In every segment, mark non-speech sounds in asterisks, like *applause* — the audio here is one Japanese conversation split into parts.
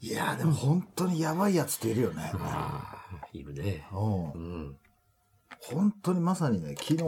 いやーでも本当にやばいやつっているよね。いるね。うんうん。本当にまさにね、昨日、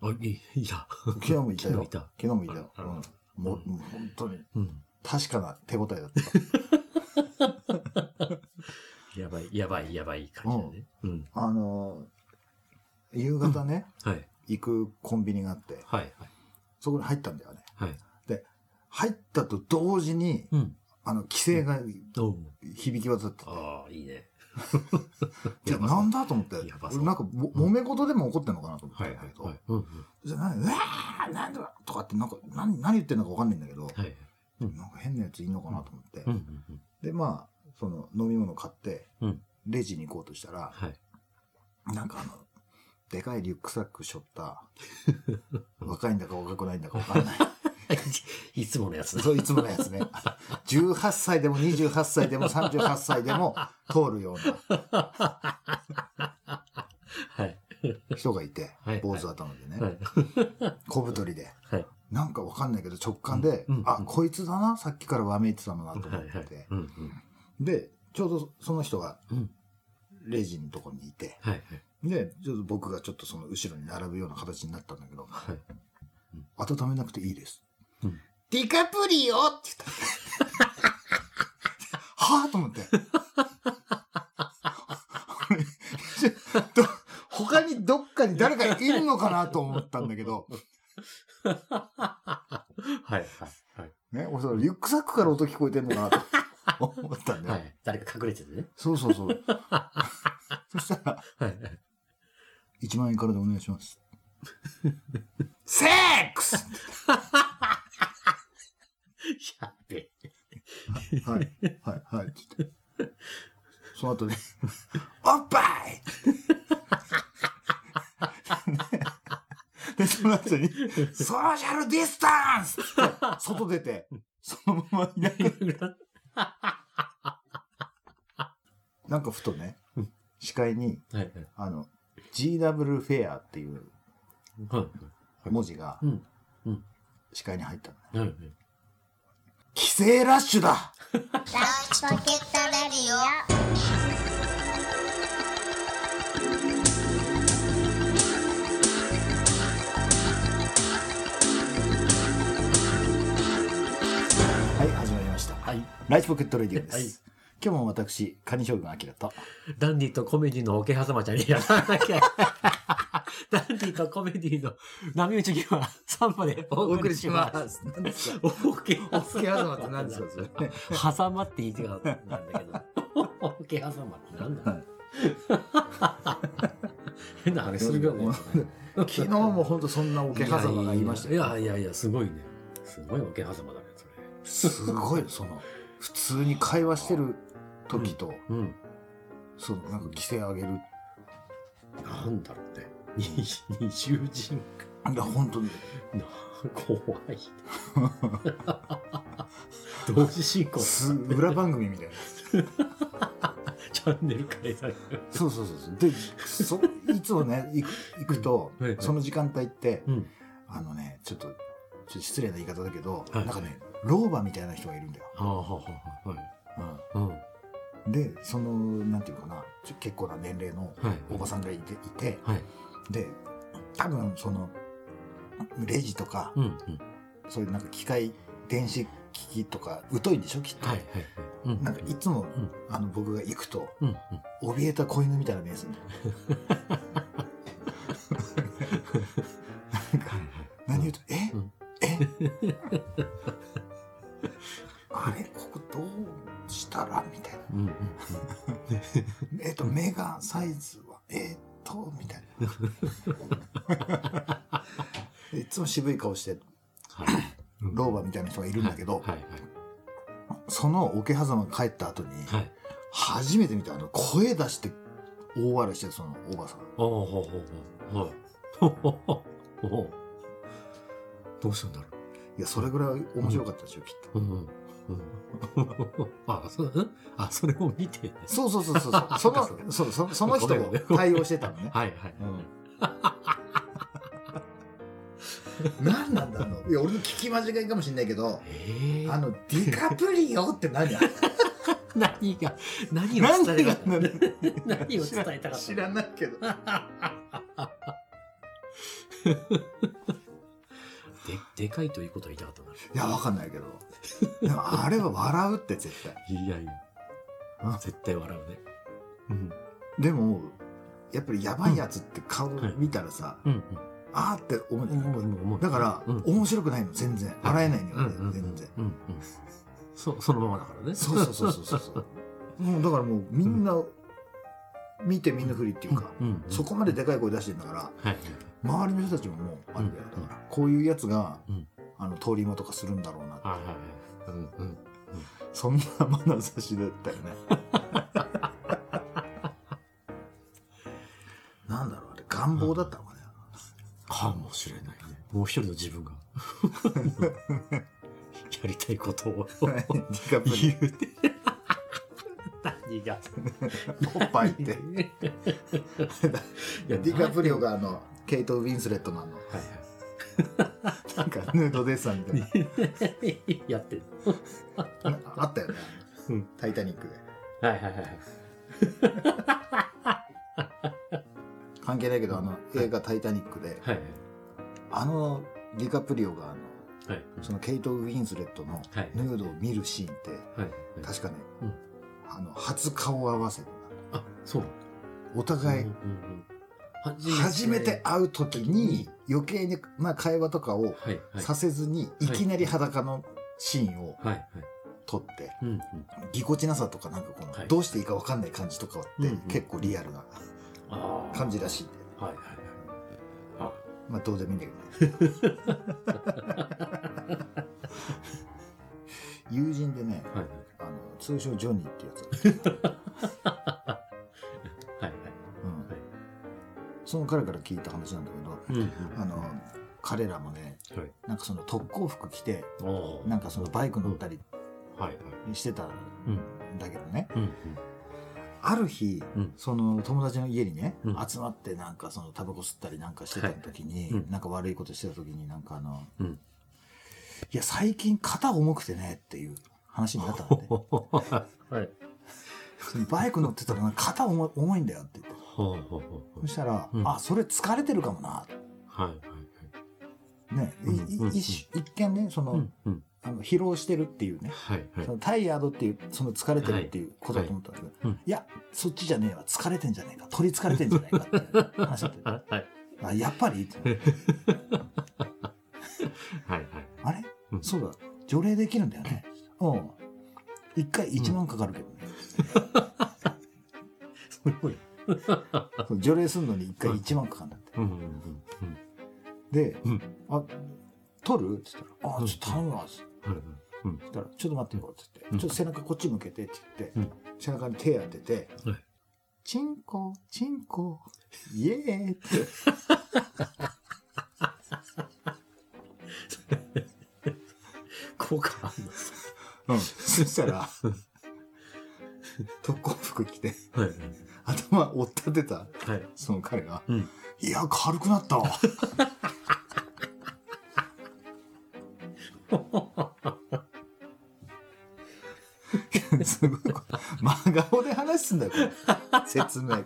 あ、い。昨日もいたよ。昨日いた昨日もいたよ。ううんん。もう、本当にうん。確かな手応えだった。*laughs* やばい、やばい、やばい感じだね。うん。あのー、夕方ね、はい。行くコンビニがあって、はい、はい。そこに入ったんだよね。はい。入ったと同時に、うん。あの、規制が響き渡ってて、ああ、いいね。*laughs* でなんだと思って。なんかも、揉め事でも起こってんのかなと思ったはい、は。じゃあ何、うわーなんだとかって、なんか、何、何言ってんのかわかんないんだけど、なんか変なやついんのかなと思って。で、まあ、その、飲み物買って、うん。レジに行こうとしたら、はい。なんかあの、でかいリュックサック背負った、*laughs* 若いんだか若くないんだかわかんない。*laughs* いつものやつだ。そう、いつものやつね。18歳でも28歳でも38歳でも通るようはい。な人がいてはい、坊主頭でね、はい。小太りで。はい。なんかわかんないけど直感で、うんうんあ、こいつだな、さっきからわめいてたのなと思って。。うんうん。で、ちょうどその人がうん。レジのとこにいて、はい。で、ちょっと僕がちょっとその後ろに並ぶような形になったんだけど、はい。温めなくていいです。うんディカプリオって言った。*laughs* はぁと思って。ど他にどっかに誰かいるのかなと思ったんだけど、はい。はい。はい。ね、俺そのリュックサックから音聞こえてんのかなと思ったんだよ。はい。誰か隠れててね。そうそうそう。*laughs* そしたら、はい。1万円からでお願いします。セックスやっべ。はい、はい、はい、つって。その後に、おっぱいで、その後に、ソーシャルディスタンスって外出て、そのままいなくななんかふとねうん、視界に、はい。あの、GW フェアっていうはい。文字が。視界に入ったのね。はい。帰省ラッシュだライチポケットレディオはい、始まりました。はい。ライチポケットレディオです。はい今日も私、カニ将軍アキラと、ダンディとコメディの桶狭間ちゃんにやらなきゃ。ダンディとコメディの波打ち際は3歩でお送りします。す。何ですか桶狭間。桶狭間って何ですかそれ。挟まって言い違うなんだけど。桶狭間ってなんだ、変な話するよね。昨日も本当そんな桶狭間が言いましたいよ。やいやいや、すごいね。すごい桶狭間だね、そすごい、その、普通に会話してる時と、れ。うん。その、なんか規制上げる。なんだろうね。二重人いや、本当に。怖い。同時進行。す裏番組みたいな。チャンネル変えられる。そうそうそうそう。で、そいつもね、行く行くとはいは、いその時間帯って、うん。あのね、ちょっと、ちょっと失礼な言い方だけど、はいなんかね、老婆みたいな人がいるんだよ。はあはあはあはい。で、その、なんていうかな、結構な年齢のはい。おばさんがいて、いて、はい。で、多分その、レジとか、うん。うん。そういうなんか機械、電子機器とか、疎いんでしょ、きっと。はい。はい。うん。なんかいつも、んあの、僕が行くと、うん。うん。怯えた子犬みたいな目する *laughs* したらみたいな。うん。うん。えっと、目が、サイズは、えっと、みたいな。いつも渋い顔して、はい。老婆みたいな人がいるんだけど、はい。はい。その桶狭間帰った後に、はい。初めて見た、あの、声出して大笑いしてる、そのおばさん。ほうほうほう。はい。*laughs* どうしたんだろいや、それぐらい面白かったでしょ、きっと。う。うん。うん。*laughs* あ、そう、う *laughs* んあ、それを見てね。そうそうそうそう。*laughs* その、そう、そその人を対応してたのね。はいはい。うん。何なんだろう。いや、俺の聞き間違いかもしれないけど、ええあの、ディカプリオって何何が、何を伝えたかった何を伝えたかった知らないけど。で、でかいということは言いたかったな。いや、わかんないけど。*laughs* あれは笑うって絶対。いやいやあ。絶対笑うね。うん。でも、やっぱりやばいやつって顔はい見たらさ、うん。あーって思うう、もう、もう。だから、うん面白くないの、全然。笑えないのよ、全然。うんうん。そう、そのままだからね。そうそうそうそうそう。*laughs* もうだからもうみんな、見て見ぬふりっていうか、うんうんそこまででかい声出してんだから、はい。周りの人たちももう、あるんだよ。うんだから、こういうやつがうん、あの、通り魔とかするんだろうなって。はいはいはい。うんうん。そんな眼差しだったよね。*laughs* なんだろう、あれ、願望だったのかね。かもしれないね。もう一人の自分が。*laughs* やりたいことをディカプリ *laughs* 言うて。何が。オ、おっぱいって。いやディカプリオがあの、ケイト・ウィンスレットのあの、はい *laughs* なんかヌードデッサンみたいはい。*laughs* やってる。*laughs* な。あったよね。うんタイタニックで。はいはいはいはい。関係ないけど、あの、映画タイタニックで、はいあの、ディカプリオがあの、はい。そのケイト・ウィンスレットのはい。ヌードを見るシーンって、はい。確かね、うんあの、初顔合わせ。あ、そう。お互いうん、うんうん初めて会う時に余計な会話とかを。させずに、いきなり裸のシーンを。撮って。ぎこちなさとかなんかこの、はいどうしていいかわかんない感じとかって、結構リアルなああ。感じらしいんで、はいはいはい。あ、まあどうでもいいんだけどね。*laughs* 友人でね、はいあの、通称ジョニーってやつ *laughs* その彼から聞いた話なんだけど、うんうん。あの、彼らもね、はい。なんかその特攻服着て、なんかそのバイク乗ったり。してたんうん。だけどね、うんある日、うんその友達の家にね、うん集まってなんかそのタバコ吸ったりなんかしてた時に、はいうんなんか悪いことしてた時になんかあの、うん。いや最近肩重くてねっていう話になったのね。*laughs* はい。バイク乗ってたら肩重い重いんだよって言って。そしたら、うんあ、それ疲れてるかもな。はいはいね、いいうん一一見ね、その、はい。うんうん。あの疲労してるっていうね、はいはいそ。のタイヤードっていう、その疲れてるっていうことだと思ったんだけど、はいうんいや、そっちじゃねえわ、疲れてんじゃねえか、取り憑かれてんじゃねえかって話だったよ *laughs* はいあやっぱり？はいはい。あれ、うんそうだ、除霊できるんだよね。うん。一回1万かかるけどね。すごい。そう除霊するのに一回1万かかるんだって。で、うん。あ、取る？って言ったら、あ、うん。ちょっと頼むわ。うしたら、ちょっと待ってよ、って言って、うん。ちょっと背中こっち向けてって言って、うん。背中に手当てて、はい。チンコ、チンコ、イエーイって。*laughs* 効果あるの？うん。そしたら、*laughs* 特攻服着て、はい頭折ったてた、はい。その彼が、うん。いや、軽くなったわ。*laughs* すごい、真顔で話すんだよ、説明。*laughs*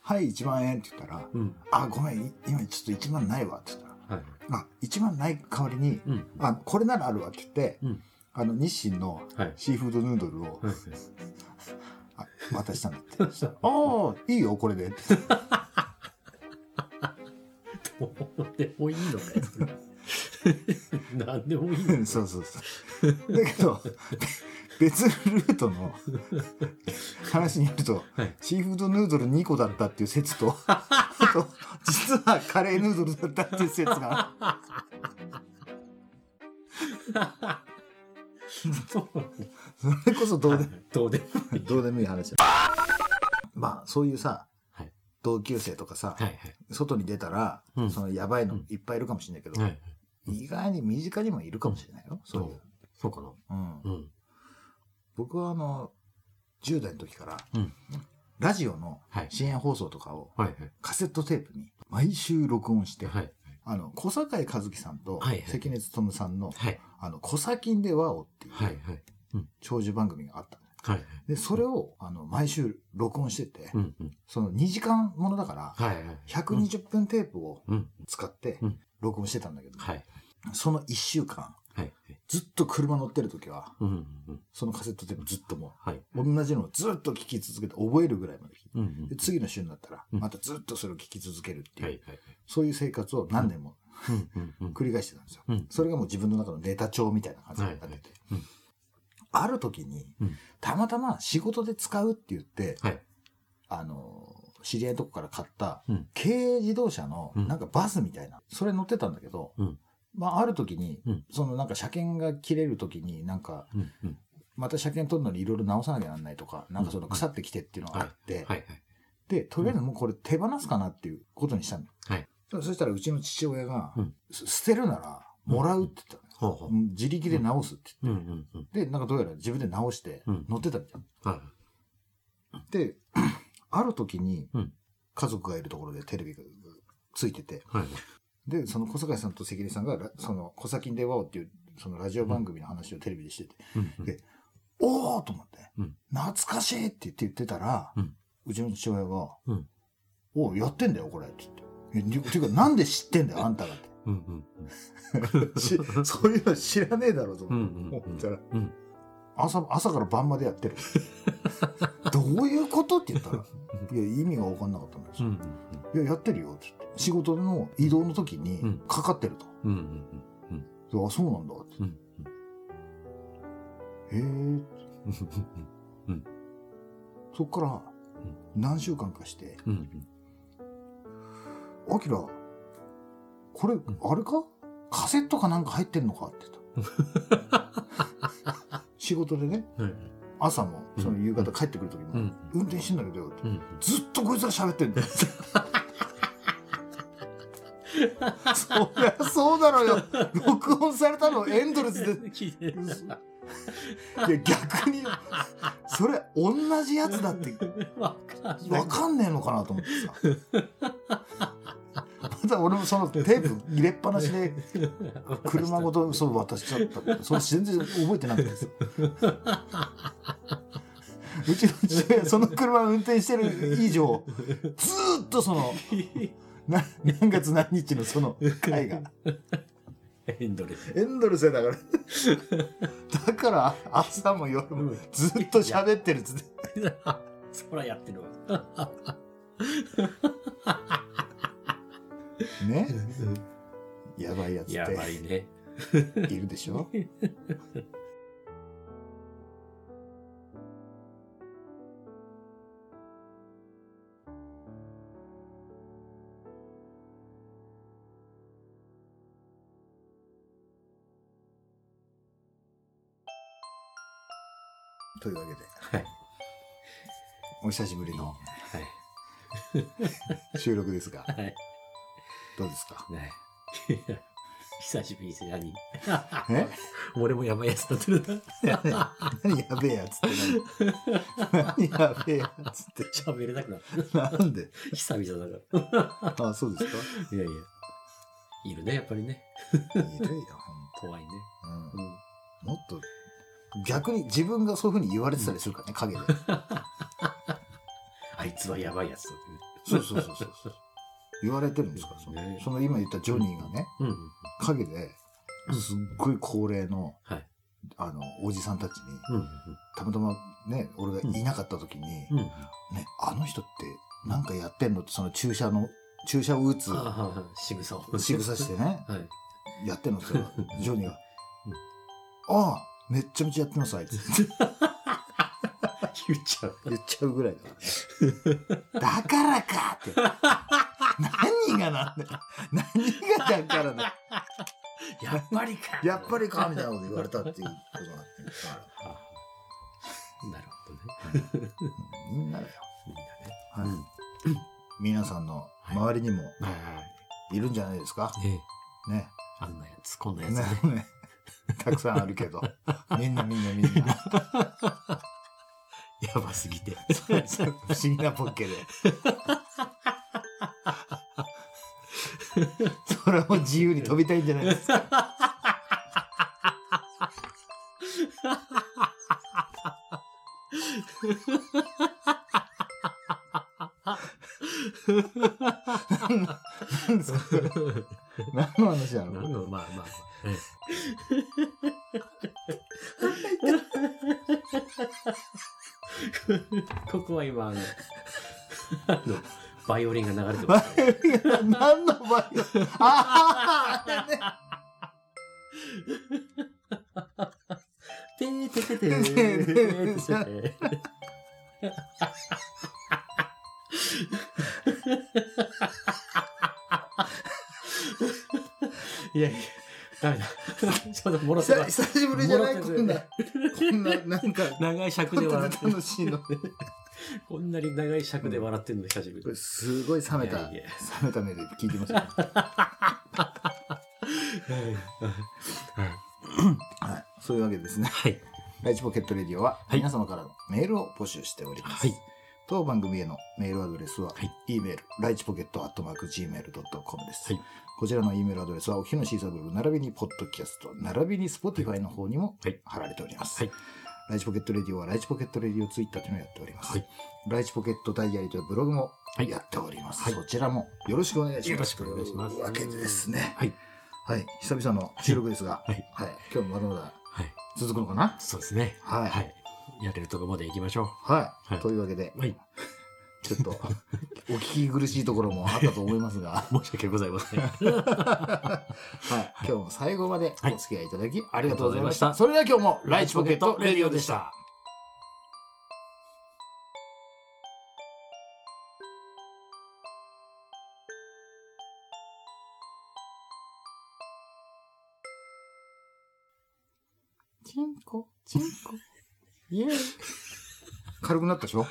はい、1万円って言ったら、うん。あ、ごめん、い今ちょっと1万ないわって言った1万ない代わりに、うん。あ、これならあるわって言って、うんあの、日清のはい。シーフードヌードルをはい。あ渡したんだって。*laughs* ああ、いいよ、これで。ってどうでもいいのかよ。*laughs* 何でもいいのそうそうそう。だけど、べ別ルートの *laughs* 話によると、はいシーフードヌードル2個だったっていう説と、あと、実はカレーヌードルだったっていう説が、*laughs* それこそどうで、どうでもいい。どうでもいい話だ。まあ、そういうさ、はい同級生とかさ、はいはい。外に出たら、うんそのやばいのいっぱいいるかもしれないけど、はい。意外に身近にもいるかもしれないよ。そういうそう。そうかな。うんうん。僕はあの、10代の時から、うんラジオのはい。深夜放送とかを。カセットテープに毎週録音して、はい。あの、小坂井和樹さんと関根勤さんの、はい。あの、小先で和をっていう。長寿番組があった。はい。で、それを、あの、毎週録音してて、うん。うん。その2時間ものだから、はい。はい。120分テープをうん。使ってうん録音してたんだけど、はい。その1週間、はい。ずっと車乗ってる時は、うん。うん。そのカセットテープずっともはい。う、同じのをずっと聴き続けて覚えるぐらいまで聴いてうん。で、次の週になったら、うんまたずっとそれを聴き続けるっていう、はい。はい。そういう生活を何年もうん。うん。うん。繰り返してたんですよ。うん。それがもう自分の中のネタ帳みたいな感じになってて、はいはいうんある時に、うんたまたま仕事で使うって言って、はい。あの、知り合いのとこから買ったうん、軽自動車のうんなんかバスみたいな、それ乗ってたんだけど、うんまあある時に、うんそのなんか車検が切れる時になんか、うん。うん。また車検取るのにいろいろ直さなきゃなんないとか、なんかその腐ってきてっていうのがあって。で、とりあえずもうこれ手放すかなっていうことにしたんだよ。はいそそしたらうちの父親が、うんす捨てるならもらうって言ったの、ほうほう。うん自力で直すってうん。言って、うん。うん。で、なんかどうやら自分で直してうん乗ってたみたいな。はい。で、*clears throat* ある時にうん家族がいるところでテレビがついてて、はい。で、その小坂井さんと関根さんが、らその小崎でわおっていう、そのラジオ番組の話をテレビでしてて、うん。でおーと思って、うん懐かしいって言って言ってたら、ううんちの父親が、うんおうやってんだよ、これって言って。えてていうか、なんで知ってんだよ、あんたがって。うん。うん。*laughs* しそういうの知らねえだろうとうん。思って。思ったら、うん。朝、朝から晩までやってる。*laughs* どういうことって言ったら、いや、意味が分かんなかったんですよ。うん。いや、やってるよ、って言って。仕事の移動の時にうんかかってると。うん。うん。であ、そうなんだ、って。うん。へえ。そっから、何週間かして、うん。アキラ、これ、あれか？カセットかなんか入ってんのか？って言った。*laughs* 仕事でね、はい。朝も、その夕方帰ってくる時も、うん。運転してんだけどよって、うん。ずっとこいつが喋ってんだよ。そりゃそうだろうよ。録音されたのエンドレスで。聞いてる。いや、逆に、それ、同じやつだって、*laughs* わかんない。わかんねえのかなと思ってさ。まだ俺もそのテープ入れっぱなしで、車ごとそう渡しちゃったけど。それ全然覚えてなくてさ。*laughs* うちの父親、その車を運転してる以上、ずーっとその、な何月何日のその回が、エンドレス。エンドレスだから。だから、朝も夜もずっと喋ってるっつって。*laughs* そらやってるわ。ね。*laughs* やばいやつやばっいね。て *laughs* いるでしょ？というわけで、はい。お久しぶりのはい。収録ですが、はい。どうですか？ね。*laughs* 久しぶりです、何え？*laughs* 俺もやばいやつだってるな。*laughs* 何やべえやつって何？何やべえやつって？喋れなくなった。なんで？久々だかあ、そうですか？ら。いやいや。いるね、やっぱりね。いるよ、怖いね。うん。とうん。もっと、逆に自分がそういうふうに言われてたりするからね、陰で。あいつはやばいやつだっそうそうそうそうそう。言われてるんですか？ら、そのねその今言ったジョニーがね、て。うん。陰で、すっごい高齢の、はい。あの、おじさんたちに、うん。たまたまね、俺がいなかった時に、うん。ね、あの人ってなんかやってんの？って、その注射の、注射を打つ仕草を。*laughs* 仕草してね、はい。やってんのって *laughs* ジョニーが、ああ、めっちゃめちゃやってます、あいつ。*laughs* 言っちゃう。言っちゃうぐらいだからね。だからかって。何がなんだよ。何がだからだ。やっぱりか。やっぱりかみたいなこと言われたっていうことがあって。だからなるほどね。みんなだよ。みんなね。はいうん皆さんの周りにもはいはいるんじゃないですか？い。ねね。あんなやつ、こんなやつねね。ねたくさんあるけど。*laughs* みんなみんなみんな。やばすぎて。*laughs* 不思議なポッケで。*laughs* それはもう自由に飛びたいんじゃないですか。何ですか何の話なの？何の、まあまあまあ。え *laughs* えここは今、あの、あのバイオリンが流れてバます。イオリン何のバイオリンああてーてててーてーててていやいや、ダメだ。ちょっともろ久久しぶりじゃないこんな、こんな、なんか、長い尺で笑ってる楽しいの。こんなに長い尺で笑ってるの久しぶりすごい冷めた、いやいや冷めた目で聞いてました。はい。そういうわけでですね。はい。ライチポケットレディオははい皆様からのメールを募集しております。はい当番組へのメールアドレスは、はい e メール、ライチポケットアットマーク Gmail.com です。はいこちらの E メールアドレスは、お日のシーサーブログ、並びにポッドキャスト、並びに Spotify の方にもはい貼られております。はいライチポケットレディオは、ライチポケットレディオツイッターというのをやっております。はいライチポケットダイアリーというブログもはいやっております。はいそちらもよろしくお願いします。よろしくお願いしますというわけでですね。はい。はい。久々の収録ですが、はいはい。今日もまだまだはい。続くのかな？そうですね。はいはい。やれるとこまで行きましょはい。はいというわけで、う。はい。ちょっと、お聞き苦しいところもあったと思いますが、*laughs* 申し訳ございません。はい。今日も最後までお付き合いいただきありがとうございました。ありがそれでは今日もライチポケットレディオでした。チンコ、チンコ。イエーイ。軽くなったでしょ？